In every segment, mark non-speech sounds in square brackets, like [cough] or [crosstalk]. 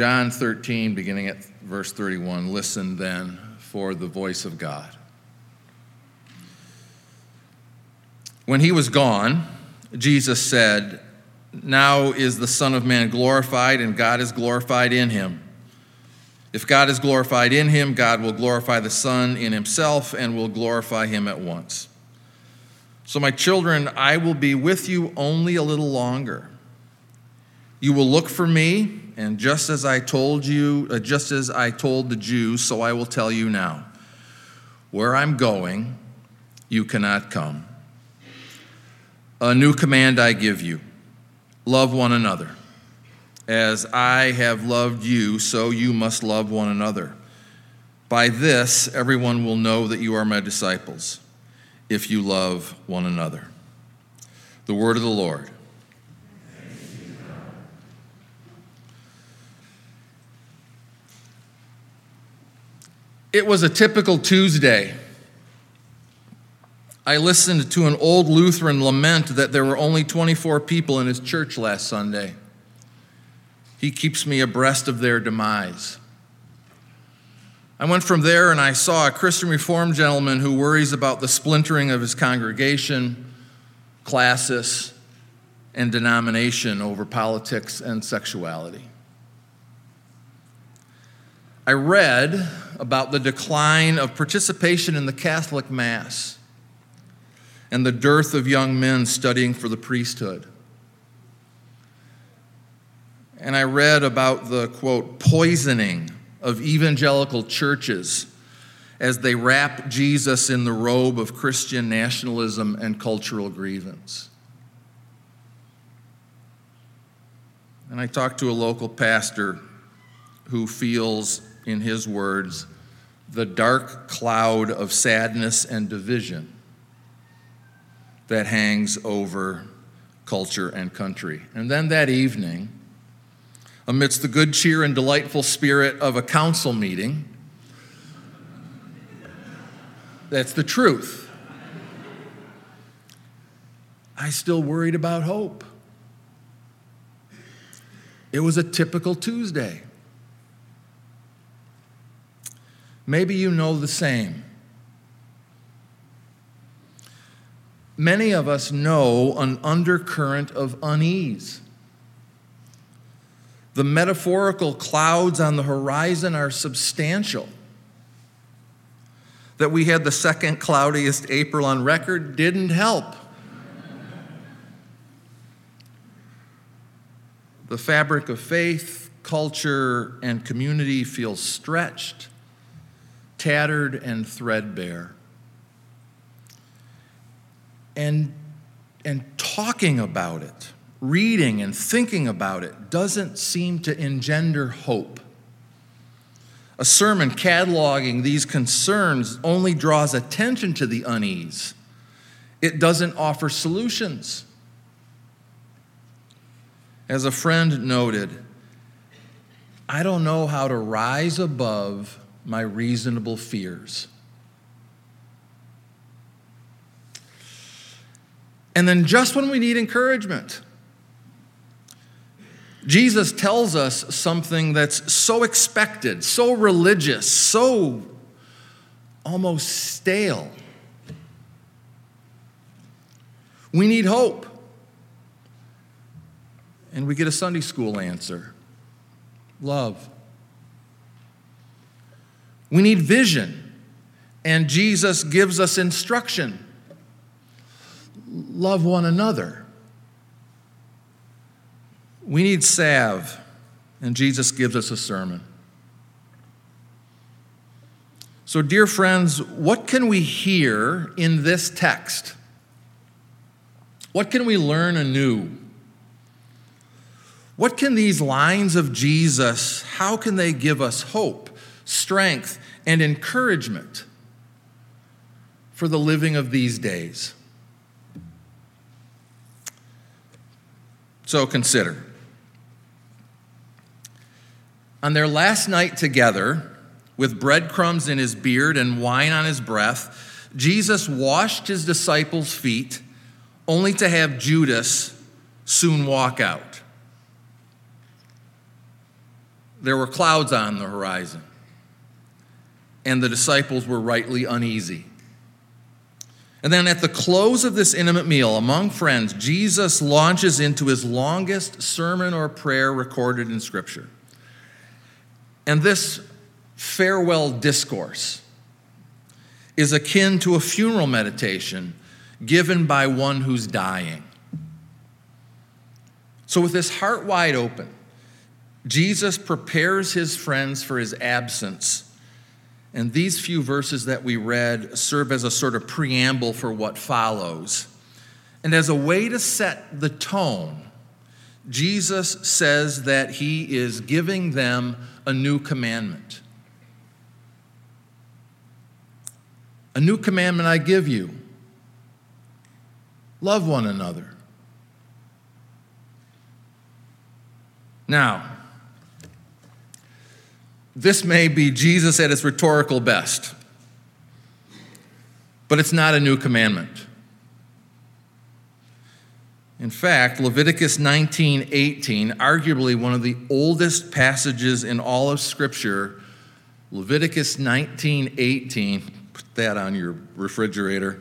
John 13, beginning at verse 31. Listen then for the voice of God. When he was gone, Jesus said, Now is the Son of Man glorified, and God is glorified in him. If God is glorified in him, God will glorify the Son in himself and will glorify him at once. So, my children, I will be with you only a little longer. You will look for me, and just as I told you, uh, just as I told the Jews, so I will tell you now. Where I'm going, you cannot come. A new command I give you love one another. As I have loved you, so you must love one another. By this, everyone will know that you are my disciples, if you love one another. The word of the Lord. It was a typical Tuesday. I listened to an old Lutheran lament that there were only 24 people in his church last Sunday. He keeps me abreast of their demise. I went from there and I saw a Christian Reformed gentleman who worries about the splintering of his congregation, classis, and denomination over politics and sexuality. I read about the decline of participation in the Catholic Mass and the dearth of young men studying for the priesthood. And I read about the quote, poisoning of evangelical churches as they wrap Jesus in the robe of Christian nationalism and cultural grievance. And I talked to a local pastor who feels in his words, the dark cloud of sadness and division that hangs over culture and country. And then that evening, amidst the good cheer and delightful spirit of a council meeting, that's the truth. I still worried about hope. It was a typical Tuesday. Maybe you know the same. Many of us know an undercurrent of unease. The metaphorical clouds on the horizon are substantial. That we had the second cloudiest April on record didn't help. The fabric of faith, culture, and community feels stretched tattered and threadbare. And, and talking about it, reading and thinking about it, doesn't seem to engender hope. A sermon cataloging these concerns only draws attention to the unease, it doesn't offer solutions. As a friend noted, I don't know how to rise above my reasonable fears. And then, just when we need encouragement, Jesus tells us something that's so expected, so religious, so almost stale. We need hope. And we get a Sunday school answer love. We need vision, and Jesus gives us instruction. Love one another. We need salve, and Jesus gives us a sermon. So, dear friends, what can we hear in this text? What can we learn anew? What can these lines of Jesus, how can they give us hope, strength, and encouragement for the living of these days. So consider. On their last night together, with breadcrumbs in his beard and wine on his breath, Jesus washed his disciples' feet, only to have Judas soon walk out. there were clouds on the horizon, and the disciples were rightly uneasy. And then at the close of this intimate meal among friends, Jesus launches into his longest sermon or prayer recorded in Scripture. And this farewell discourse is akin to a funeral meditation given by one who's dying. So, with his heart wide open, Jesus prepares his friends for his absence and these few verses that we read serve as a sort of preamble for what follows. And as a way to set the tone, Jesus says that he is giving them a new commandment. A new commandment I give you love one another. Now, this may be Jesus at his rhetorical best, but it's not a new commandment. In fact, Leviticus 19:18, arguably one of the oldest passages in all of scripture, Leviticus 19:18, put that on your refrigerator,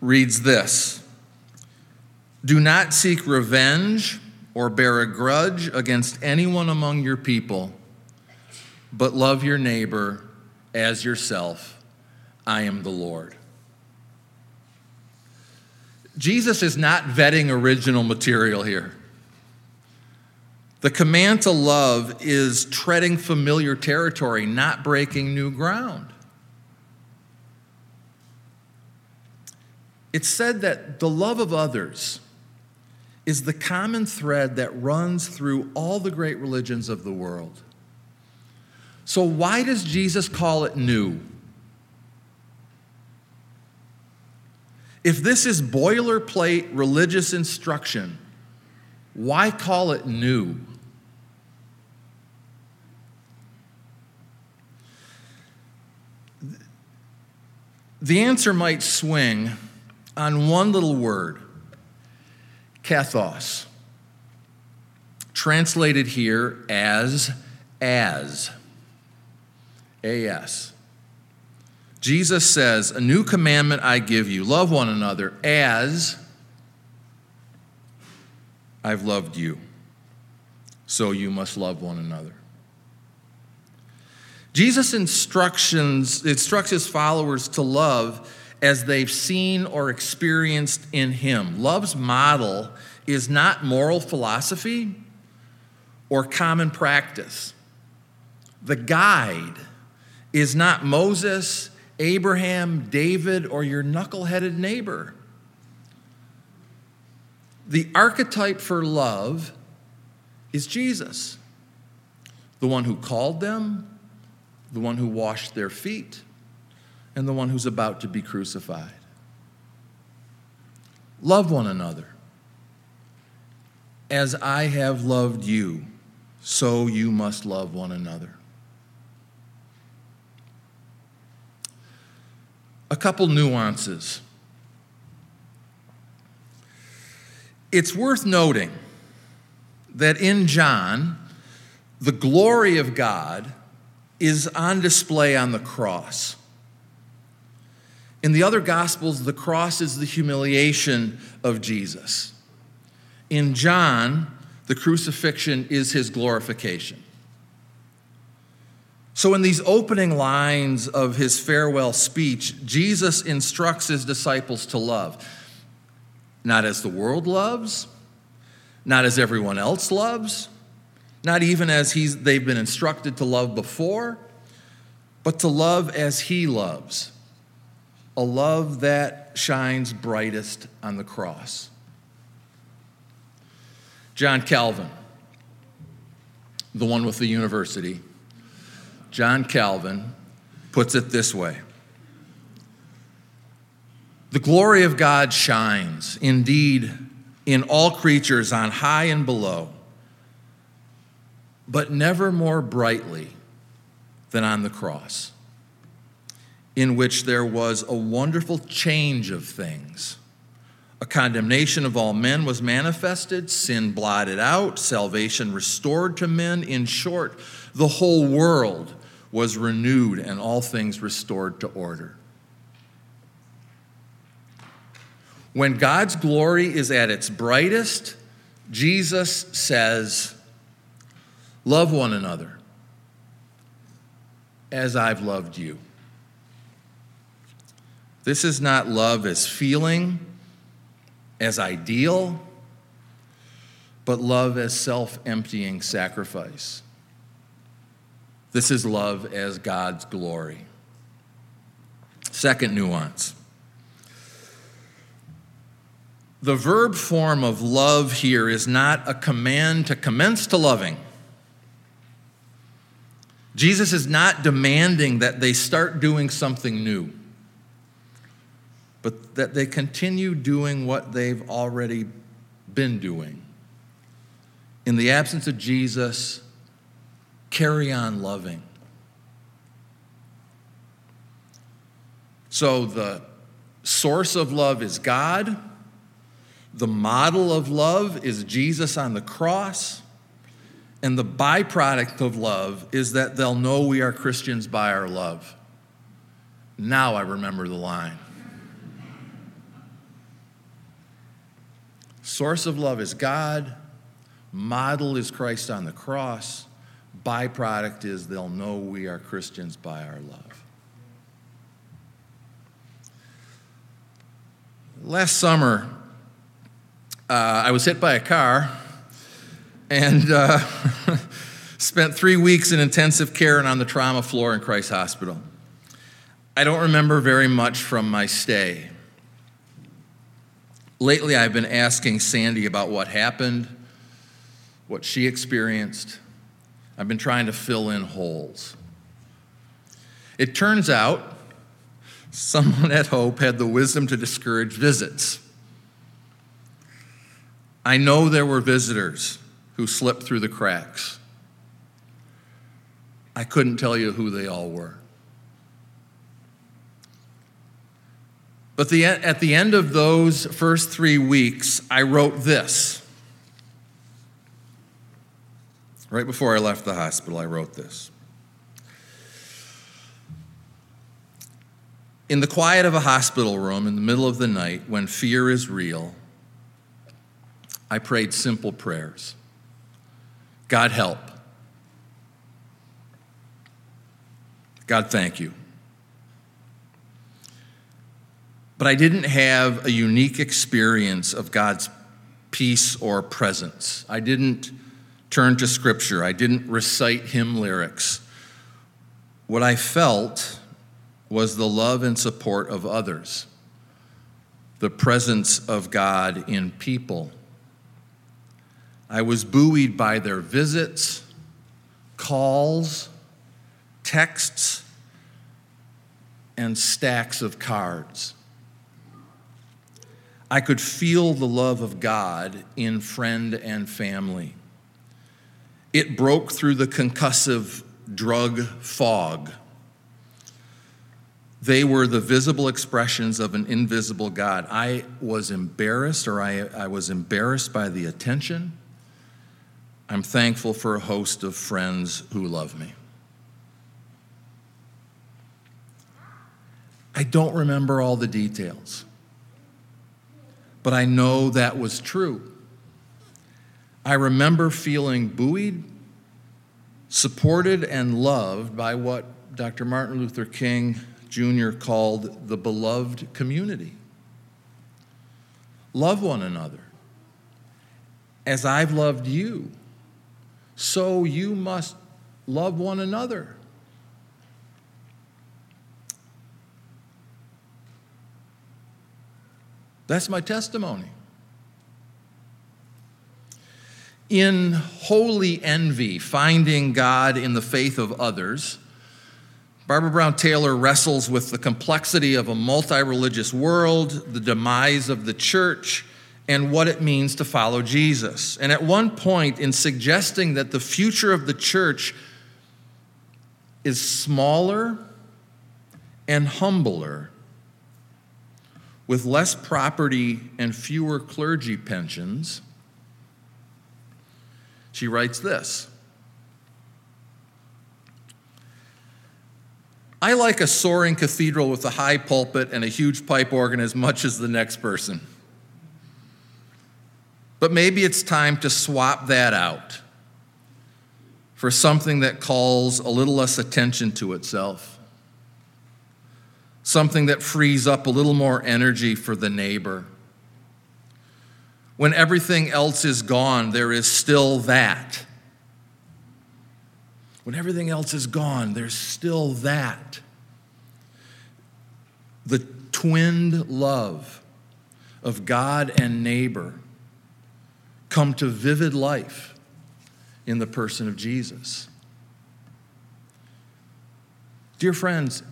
reads this: Do not seek revenge or bear a grudge against anyone among your people but love your neighbor as yourself. I am the Lord. Jesus is not vetting original material here. The command to love is treading familiar territory, not breaking new ground. It's said that the love of others is the common thread that runs through all the great religions of the world. So, why does Jesus call it new? If this is boilerplate religious instruction, why call it new? The answer might swing on one little word kathos, translated here as as. AS. Jesus says, A new commandment I give you love one another as I've loved you. So you must love one another. Jesus instructions instructs his followers to love as they've seen or experienced in him. Love's model is not moral philosophy or common practice. The guide is not Moses, Abraham, David, or your knuckleheaded neighbor. The archetype for love is Jesus, the one who called them, the one who washed their feet, and the one who's about to be crucified. Love one another. As I have loved you, so you must love one another. A couple nuances. It's worth noting that in John, the glory of God is on display on the cross. In the other Gospels, the cross is the humiliation of Jesus. In John, the crucifixion is his glorification. So, in these opening lines of his farewell speech, Jesus instructs his disciples to love, not as the world loves, not as everyone else loves, not even as he's, they've been instructed to love before, but to love as he loves, a love that shines brightest on the cross. John Calvin, the one with the university, John Calvin, puts it this way The glory of God shines, indeed, in all creatures on high and below, but never more brightly than on the cross, in which there was a wonderful change of things, A condemnation of all men was manifested, sin blotted out, salvation restored to men. In short, the whole world was renewed and all things restored to order. When God's glory is at its brightest, Jesus says, Love one another as I've loved you. This is not love as feeling, as ideal, but love as self emptying sacrifice. This is love as God's glory. Second nuance. The verb form of love here is not a command to commence to loving. Jesus is not demanding that they start doing something new, but that they continue doing what they've already been doing. In the absence of Jesus, carry on loving. So the source of love is God. The model of love is Jesus on the cross. And the byproduct of love is that they'll know we are Christians by our love. Now I remember the line. Source of love is God, model is Christ on the cross, byproduct is they'll know we are Christians by our love. Last summer, uh, I was hit by a car and uh, [laughs] spent three weeks in intensive care and on the trauma floor in Christ Hospital. I don't remember very much from my stay. Lately, I've been asking Sandy about what happened, what she experienced. I've been trying to fill in holes. It turns out someone at Hope had the wisdom to discourage visits. I know there were visitors who slipped through the cracks. I couldn't tell you who they all were. But the, at the end of those first three weeks, I wrote this. Right before I left the hospital, I wrote this. In the quiet of a hospital room in the middle of the night, when fear is real, I prayed simple prayers. God help. God, thank you. But I didn't have a unique experience of God's peace or presence. I didn't turn to scripture. I didn't recite hymn lyrics. What I felt was the love and support of others, the presence of God in people I was buoyed by their visits, calls, texts, and stacks of cards. I could feel the love of God in friend and family. It broke through the concussive drug fog. They were the visible expressions of an invisible God. I was embarrassed, or I, I was embarrassed by the attention. I'm thankful for a host of friends who love me. I don't remember all the details, but I know that was true. I remember feeling buoyed, supported, and loved by what Dr. Martin Luther King Jr. called the beloved community. Love one another as I've loved you so you must love one another. That's my testimony. In holy envy, finding God in the faith of others, Barbara Brown Taylor wrestles with the complexity of a multi religious world, the demise of the church, and what it means to follow Jesus. And at one point, in suggesting that the future of the church is smaller and humbler, with less property and fewer clergy pensions, she writes this I like a soaring cathedral with a high pulpit and a huge pipe organ as much as the next person. But maybe it's time to swap that out for something that calls a little less attention to itself, something that frees up a little more energy for the neighbor. When everything else is gone, there is still that. When everything else is gone, there's still that. The twinned love of God and neighbor come to vivid life in the person of Jesus. Dear friends,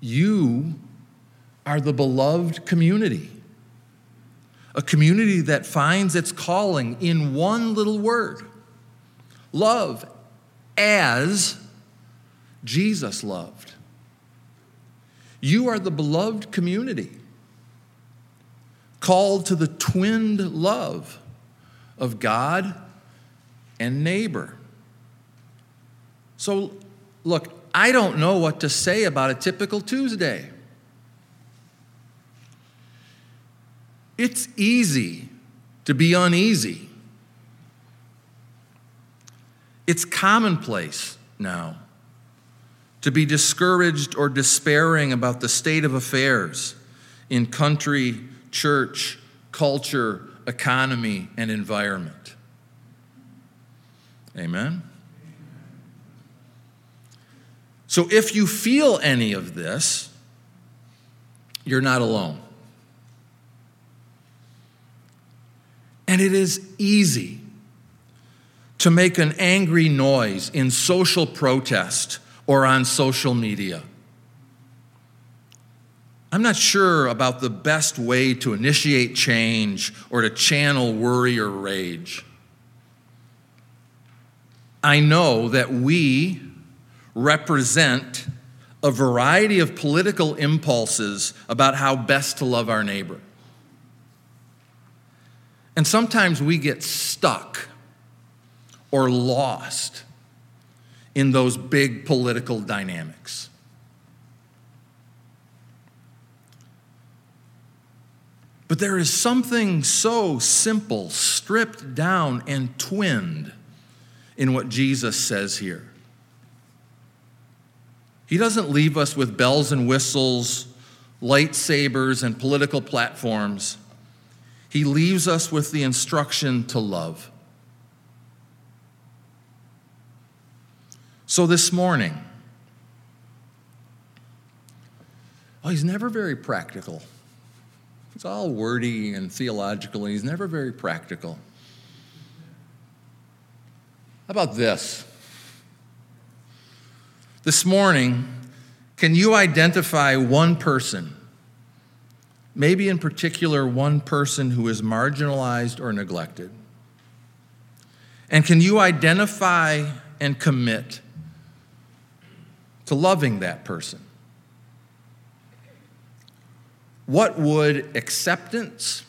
you are the beloved community, a community that finds its calling in one little word love as Jesus loved. You are the beloved community, called to the twinned love of God and neighbor. So, look, I don't know what to say about a typical Tuesday. It's easy to be uneasy. It's commonplace now to be discouraged or despairing about the state of affairs in country, church, culture, economy, and environment. Amen? So if you feel any of this, you're not alone. And it is easy to make an angry noise in social protest or on social media. I'm not sure about the best way to initiate change or to channel worry or rage. I know that we represent a variety of political impulses about how best to love our neighbor. And sometimes we get stuck or lost in those big political dynamics. But there is something so simple, stripped down, and twinned in what Jesus says here. He doesn't leave us with bells and whistles, lightsabers, and political platforms. He leaves us with the instruction to love. So this morning, oh, he's never very practical. It's all wordy and theological, and he's never very practical. How about this? This morning, can you identify one person, maybe in particular one person who is marginalized or neglected? And can you identify and commit to loving that person? What would acceptance,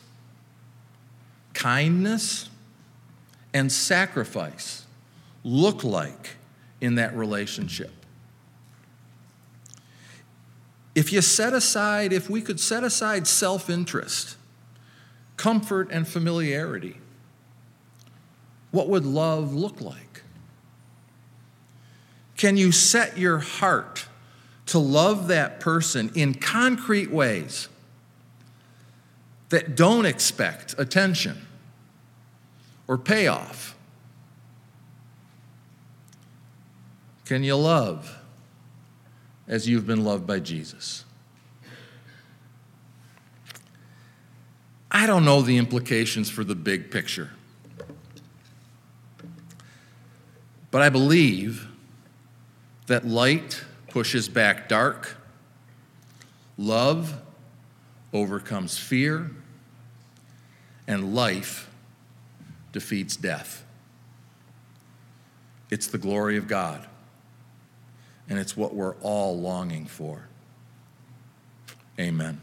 kindness, and sacrifice look like in that relationship? If you set aside, if we could set aside self interest, comfort, and familiarity, what would love look like? Can you set your heart to love that person in concrete ways that don't expect attention or payoff? Can you love as you've been loved by Jesus? I don't know the implications for the big picture, but I believe that light pushes back dark, love overcomes fear, and life defeats death. It's the glory of God, and it's what we're all longing for. Amen.